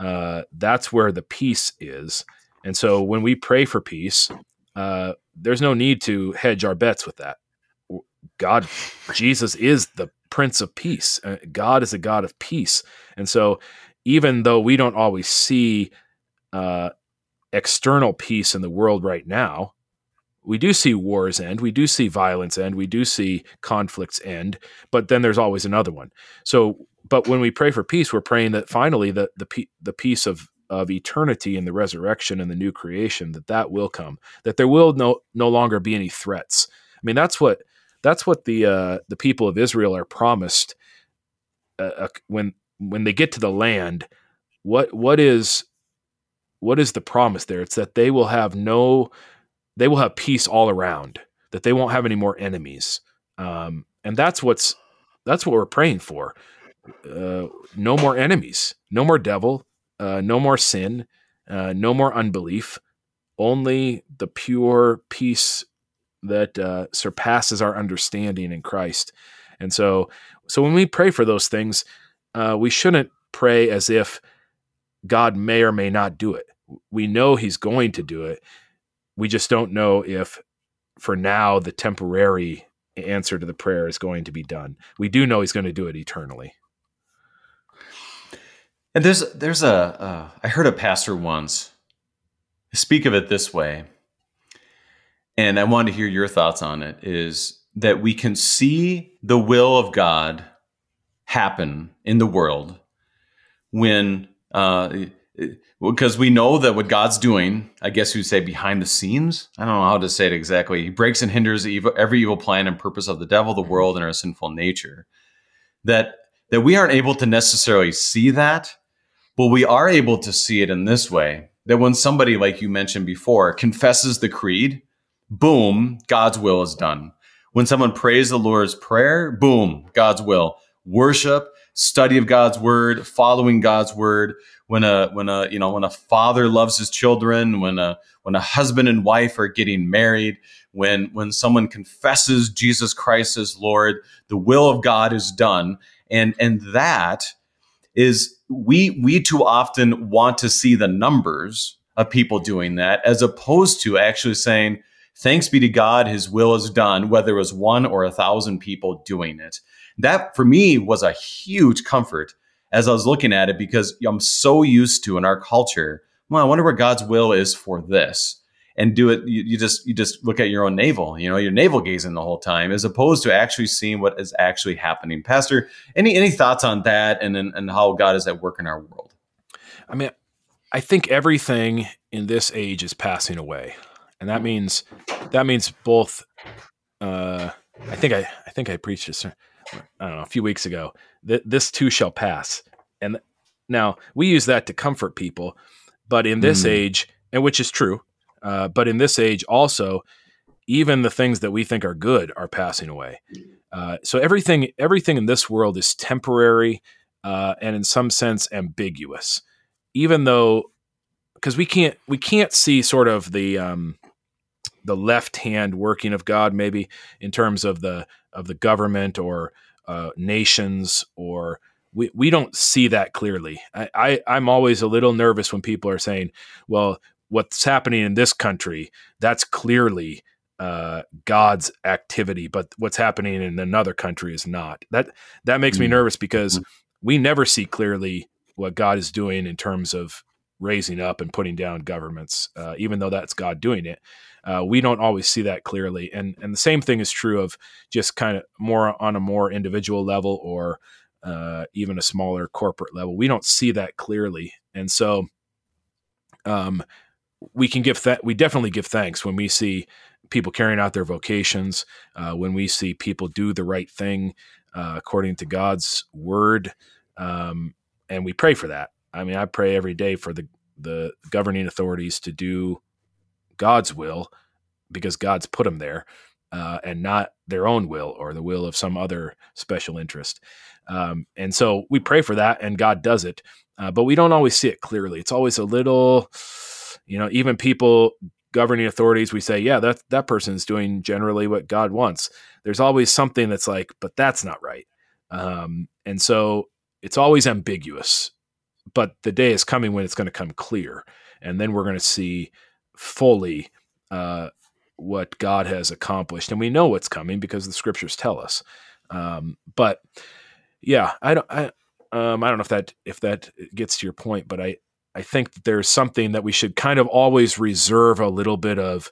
Uh, that's where the peace is. And so when we pray for peace, uh, there's no need to hedge our bets with that. God, Jesus is the Prince of Peace. Uh, God is a God of peace. And so even though we don't always see uh, external peace in the world right now, we do see wars end, we do see violence end, we do see conflicts end, but then there's always another one. So, but when we pray for peace, we're praying that finally the the the peace of of eternity and the resurrection and the new creation that that will come, that there will no no longer be any threats. I mean, that's what that's what the uh, the people of Israel are promised uh, uh, when when they get to the land. What what is what is the promise there? It's that they will have no they will have peace all around, that they won't have any more enemies. Um, and that's what's that's what we're praying for. Uh, no more enemies, no more devil, uh, no more sin, uh, no more unbelief. Only the pure peace that uh, surpasses our understanding in Christ. And so, so when we pray for those things, uh, we shouldn't pray as if God may or may not do it. We know He's going to do it, we just don't know if for now the temporary answer to the prayer is going to be done. We do know he's going to do it eternally. And there's there's a uh, I heard a pastor once speak of it this way, and I wanted to hear your thoughts on it. Is that we can see the will of God happen in the world when uh, because we know that what God's doing, I guess you'd say behind the scenes. I don't know how to say it exactly. He breaks and hinders evil, every evil plan and purpose of the devil, the mm-hmm. world, and our sinful nature. That that we aren't able to necessarily see that, but we are able to see it in this way. That when somebody, like you mentioned before, confesses the creed, boom, God's will is done. When someone prays the Lord's prayer, boom, God's will. Worship, study of God's word, following God's word. When a when a you know when a father loves his children, when a when a husband and wife are getting married, when when someone confesses Jesus Christ as Lord, the will of God is done, and and that is we we too often want to see the numbers of people doing that as opposed to actually saying thanks be to god his will is done whether it was one or a thousand people doing it that for me was a huge comfort as I was looking at it because I'm so used to in our culture. Well, I wonder where God's will is for this, and do it. You, you just you just look at your own navel. You know, you're navel gazing the whole time, as opposed to actually seeing what is actually happening. Pastor, any any thoughts on that, and and, and how God is at work in our world? I mean, I think everything in this age is passing away, and that means that means both. Uh, I think I I think I preached this I don't know, a few weeks ago, that this too shall pass. And now we use that to comfort people, but in this mm. age, and which is true, uh, but in this age also, even the things that we think are good are passing away. Uh, so everything, everything in this world is temporary uh, and in some sense ambiguous. Even though, because we can't, we can't see sort of the um, the left hand working of God, maybe in terms of the of the government or uh, nations or we, we don't see that clearly. I, I, I'm always a little nervous when people are saying, well, what's happening in this country, that's clearly uh, God's activity, but what's happening in another country is not. That that makes me nervous because mm-hmm. we never see clearly what God is doing in terms of raising up and putting down governments, uh, even though that's God doing it. Uh, we don't always see that clearly, and and the same thing is true of just kind of more on a more individual level or uh, even a smaller corporate level. We don't see that clearly, and so um, we can give that. We definitely give thanks when we see people carrying out their vocations, uh, when we see people do the right thing uh, according to God's word, um, and we pray for that. I mean, I pray every day for the the governing authorities to do God's will because God's put them there, uh, and not their own will or the will of some other special interest. Um, and so we pray for that, and God does it, uh, but we don't always see it clearly. It's always a little, you know, even people governing authorities, we say, yeah, that that person's doing generally what God wants. There's always something that's like, but that's not right. Um, and so it's always ambiguous. But the day is coming when it's going to come clear, and then we're going to see fully uh, what God has accomplished, and we know what's coming because the scriptures tell us. Um, but yeah, I don't, I, um, I don't know if that if that gets to your point, but I I think that there's something that we should kind of always reserve a little bit of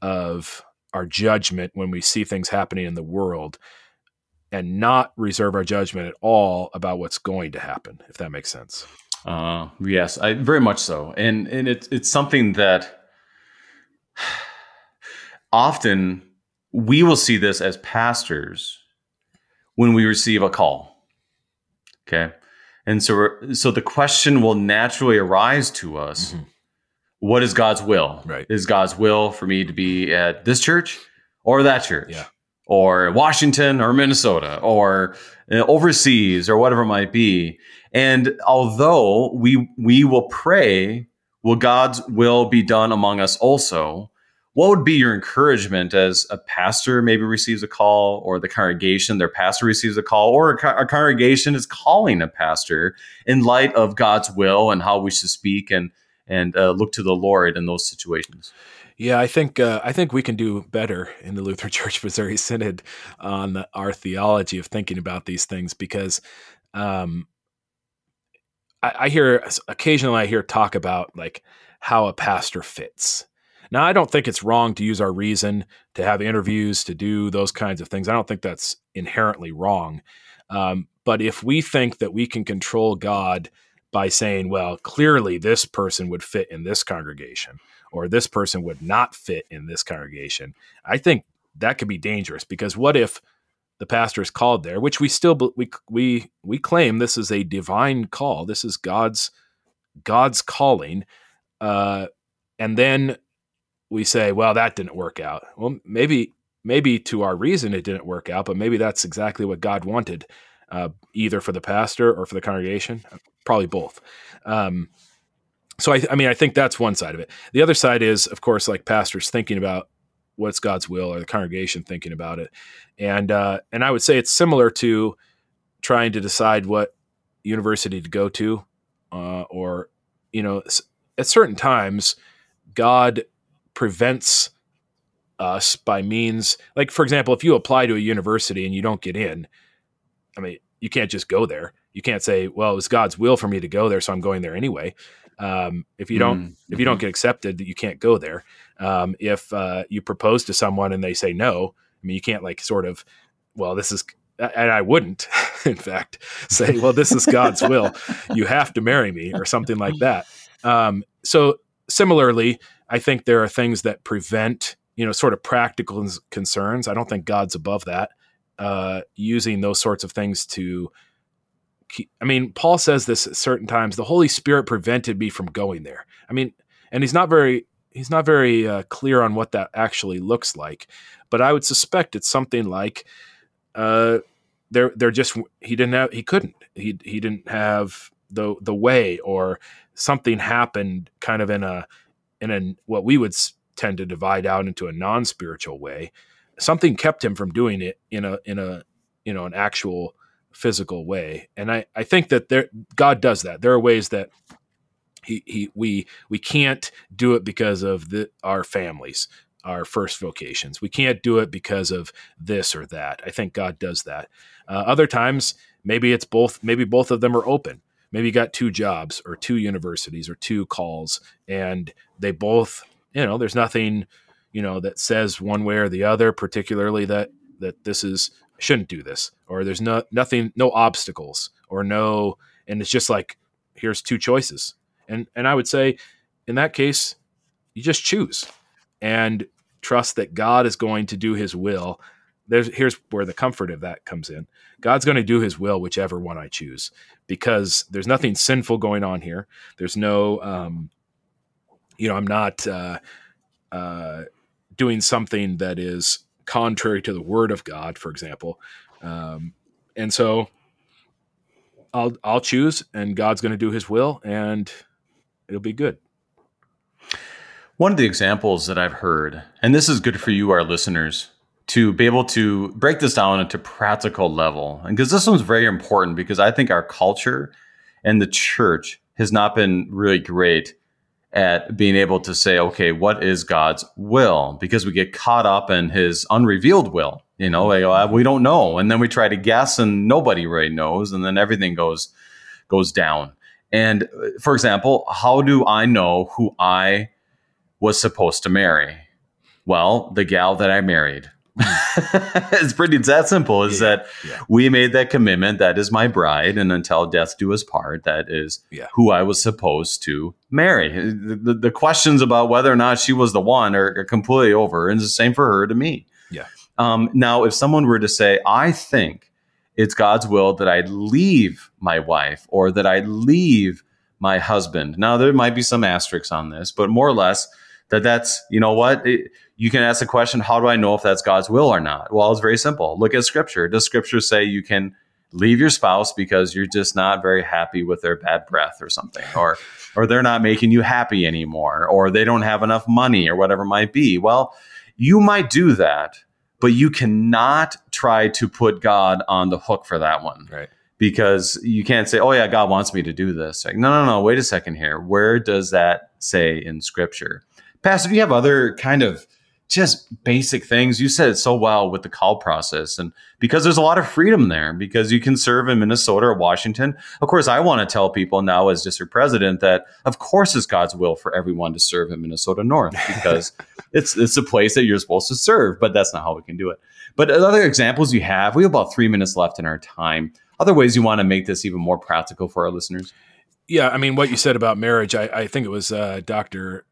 of our judgment when we see things happening in the world and not reserve our judgment at all about what's going to happen if that makes sense. Uh, yes I, very much so. And and it, it's something that often we will see this as pastors when we receive a call. Okay. And so, so the question will naturally arise to us mm-hmm. what is God's will? Right. Is God's will for me to be at this church or that church? Yeah. Or Washington or Minnesota or overseas or whatever it might be. And although we we will pray will God's will be done among us also? What would be your encouragement as a pastor maybe receives a call, or the congregation, their pastor receives a call, or a, co- a congregation is calling a pastor in light of God's will and how we should speak and and uh, look to the Lord in those situations? Yeah, I think uh, I think we can do better in the Lutheran Church Missouri Synod on our theology of thinking about these things because um, I, I hear occasionally I hear talk about like how a pastor fits. Now, I don't think it's wrong to use our reason to have interviews, to do those kinds of things. I don't think that's inherently wrong. Um, but if we think that we can control God by saying, well, clearly this person would fit in this congregation or this person would not fit in this congregation, I think that could be dangerous because what if the pastor is called there, which we still we we we claim this is a divine call. This is God's God's calling, uh, and then we say, well, that didn't work out. Well, maybe maybe to our reason it didn't work out, but maybe that's exactly what God wanted, uh, either for the pastor or for the congregation. Probably both. Um, so I, I mean, I think that's one side of it. The other side is, of course, like pastors thinking about what's God's will or the congregation thinking about it. And uh, and I would say it's similar to trying to decide what university to go to, uh, or you know, at certain times, God prevents us by means like for example if you apply to a university and you don't get in i mean you can't just go there you can't say well it was god's will for me to go there so i'm going there anyway um, if you don't mm-hmm. if you don't get accepted, you can't go there. Um, if uh, you propose to someone and they say no, I mean, you can't like sort of, well, this is, and I wouldn't, in fact, say, well, this is God's will. You have to marry me or something like that. Um, so similarly, I think there are things that prevent, you know, sort of practical concerns. I don't think God's above that. uh, using those sorts of things to. Keep, I mean, Paul says this at certain times. The Holy Spirit prevented me from going there. I mean, and he's not very he's not very uh, clear on what that actually looks like. But I would suspect it's something like uh, they're they're just he didn't have he couldn't he he didn't have the the way or something happened kind of in a in a what we would tend to divide out into a non-spiritual way. Something kept him from doing it in a in a you know an actual physical way. And i i think that there god does that. There are ways that he, he we we can't do it because of the our families our first vocations. We can't do it because of this or that. I think god does that. Uh, other times maybe it's both maybe both of them are open maybe you got two jobs or two universities or two calls and they both you know there's nothing you know that says one way or the other particularly that that this is shouldn't do this or there's no nothing no obstacles or no and it's just like here's two choices. And and i would say in that case you just choose and trust that god is going to do his will there's here's where the comfort of that comes in god's going to do his will whichever one i choose because there's nothing sinful going on here there's no um you know i'm not uh uh doing something that is contrary to the word of God, for example. Um, and so I'll I'll choose, and God's going to do His will, and it'll be good. One of the examples that I've heard, and this is good for you, our listeners, to be able to break this down into practical level, and because this one's very important, because I think our culture and the church has not been really great at being able to say, okay, what is God's will? Because we get caught up in his unrevealed will. You know, like, we don't know. And then we try to guess and nobody really knows. And then everything goes goes down. And uh, for example, how do I know who I was supposed to marry? Well, the gal that I married. it's pretty it's that simple is yeah, that yeah. we made that commitment that is my bride and until death do us part that is yeah. who i was supposed to marry the, the, the, questions about whether or not she was the one are, are completely over and it's the same for her to me yeah um, now if someone were to say i think it's god's will that i leave my wife or that i leave my husband now there might be some asterisks on this but more or less that that's you know what it, you can ask the question how do i know if that's god's will or not? Well it's very simple. Look at scripture. Does scripture say you can leave your spouse because you're just not very happy with their bad breath or something or or they're not making you happy anymore or they don't have enough money or whatever it might be? Well you might do that but you cannot try to put god on the hook for that one. Right. Because you can't say oh yeah god wants me to do this. Like no no no wait a second here. Where does that say in scripture? Pastor, do you have other kind of just basic things? You said it so well with the call process, and because there's a lot of freedom there, because you can serve in Minnesota or Washington. Of course, I want to tell people now, as district president, that of course it's God's will for everyone to serve in Minnesota North because it's it's a place that you're supposed to serve, but that's not how we can do it. But other examples you have, we have about three minutes left in our time. Other ways you want to make this even more practical for our listeners? Yeah, I mean, what you said about marriage, I, I think it was uh, Dr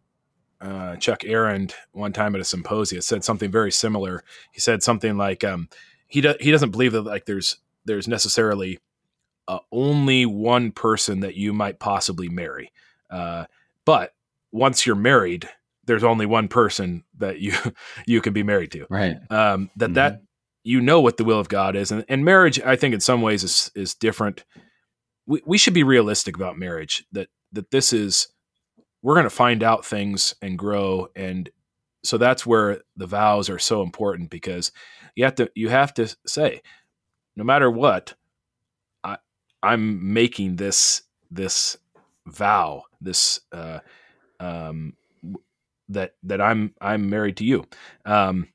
uh, Chuck Arand one time at a symposium said something very similar. He said something like um, he do- he doesn't believe that like there's there's necessarily uh, only one person that you might possibly marry, uh, but once you're married, there's only one person that you you can be married to. Right. Um, that mm-hmm. that you know what the will of God is, and, and marriage, I think, in some ways is is different. We we should be realistic about marriage. That that this is we're going to find out things and grow and so that's where the vows are so important because you have to you have to say no matter what i i'm making this this vow this uh um that that i'm i'm married to you. Um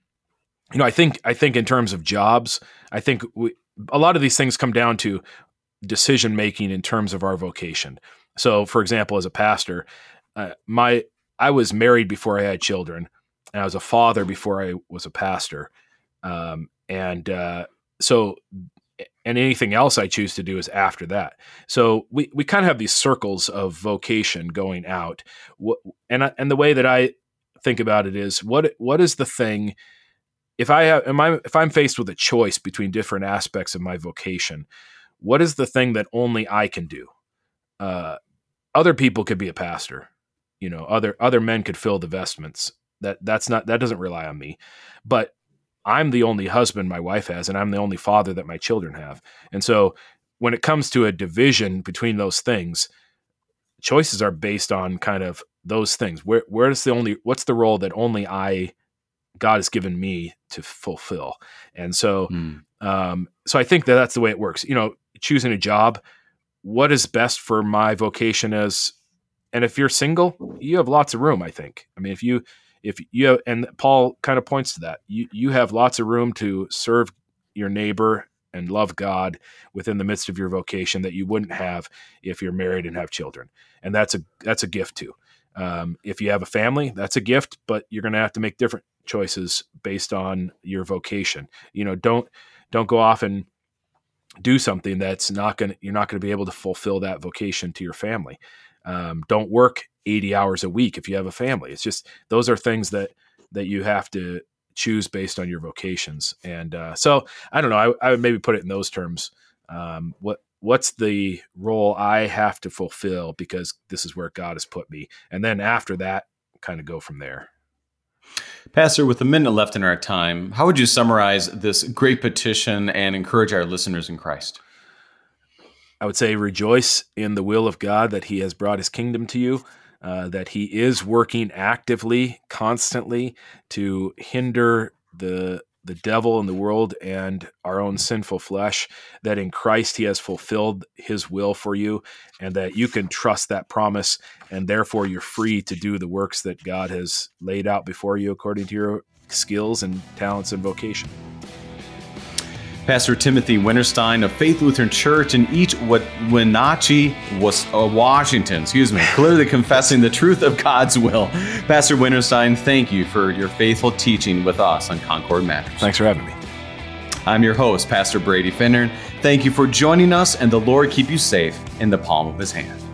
you know i think i think in terms of jobs i think we a lot of these things come down to decision making in terms of our vocation. So for example as a pastor uh, my I was married before I had children, and I was a father before I was a pastor, um, and uh, so and anything else I choose to do is after that. So we we kind of have these circles of vocation going out, and and the way that I think about it is what what is the thing if I have, am I, if I'm faced with a choice between different aspects of my vocation, what is the thing that only I can do? Uh, other people could be a pastor, you know, other other men could fill the vestments. That that's not that doesn't rely on me, but I'm the only husband my wife has, and I'm the only father that my children have. And so, when it comes to a division between those things, choices are based on kind of those things. Where where is the only what's the role that only I God has given me to fulfill? And so, mm. um, so I think that that's the way it works. You know, choosing a job, what is best for my vocation as, and if you're single, you have lots of room. I think. I mean, if you if you have, and Paul kind of points to that, you you have lots of room to serve your neighbor and love God within the midst of your vocation that you wouldn't have if you're married and have children. And that's a that's a gift too. Um, if you have a family, that's a gift, but you're going to have to make different choices based on your vocation. You know, don't don't go off and do something that's not going to you're not going to be able to fulfill that vocation to your family. Um, don't work 80 hours a week if you have a family. It's just those are things that that you have to choose based on your vocations. And uh, so I don't know. I, I, would maybe put it in those terms. Um, what what's the role I have to fulfill because this is where God has put me, and then after that, kind of go from there. Pastor, with a minute left in our time, how would you summarize this great petition and encourage our listeners in Christ? I would say rejoice in the will of God that He has brought His kingdom to you. Uh, that he is working actively, constantly to hinder the the devil and the world and our own sinful flesh, that in Christ he has fulfilled his will for you, and that you can trust that promise, and therefore you're free to do the works that God has laid out before you according to your skills and talents and vocation. Pastor Timothy Winterstein of Faith Lutheran Church in East Wenatchee, was uh, Washington, excuse me, clearly confessing the truth of God's will. Pastor Winterstein, thank you for your faithful teaching with us on Concord Matters. Thanks for having me. I'm your host, Pastor Brady Finnern. Thank you for joining us, and the Lord keep you safe in the palm of his hand.